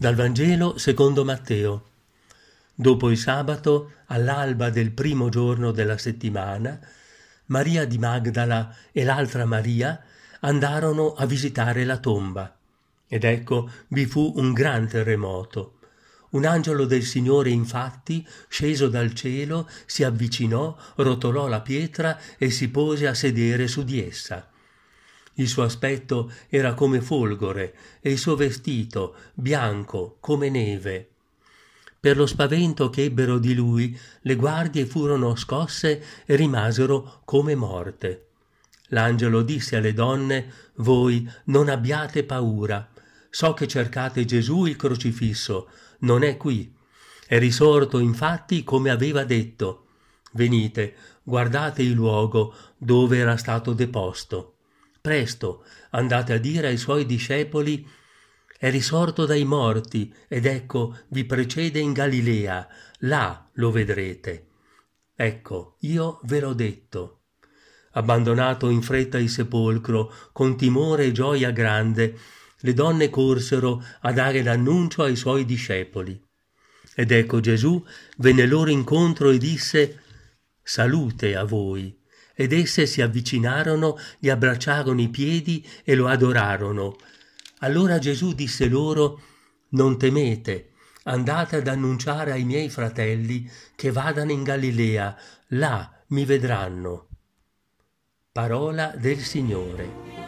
Dal Vangelo secondo Matteo. Dopo il sabato, all'alba del primo giorno della settimana, Maria di Magdala e l'altra Maria andarono a visitare la tomba. Ed ecco vi fu un gran terremoto. Un angelo del Signore infatti, sceso dal cielo, si avvicinò, rotolò la pietra e si pose a sedere su di essa. Il suo aspetto era come folgore e il suo vestito bianco come neve. Per lo spavento che ebbero di lui, le guardie furono scosse e rimasero come morte. L'angelo disse alle donne, voi non abbiate paura. So che cercate Gesù il crocifisso, non è qui. È risorto infatti come aveva detto. Venite, guardate il luogo dove era stato deposto. Presto andate a dire ai suoi discepoli è risorto dai morti ed ecco vi precede in Galilea, là lo vedrete. Ecco, io ve l'ho detto. Abbandonato in fretta il sepolcro, con timore e gioia grande, le donne corsero a dare l'annuncio ai suoi discepoli. Ed ecco Gesù venne loro incontro e disse Salute a voi ed esse si avvicinarono, gli abbracciarono i piedi e lo adorarono. Allora Gesù disse loro, Non temete, andate ad annunciare ai miei fratelli che vadano in Galilea, là mi vedranno. Parola del Signore.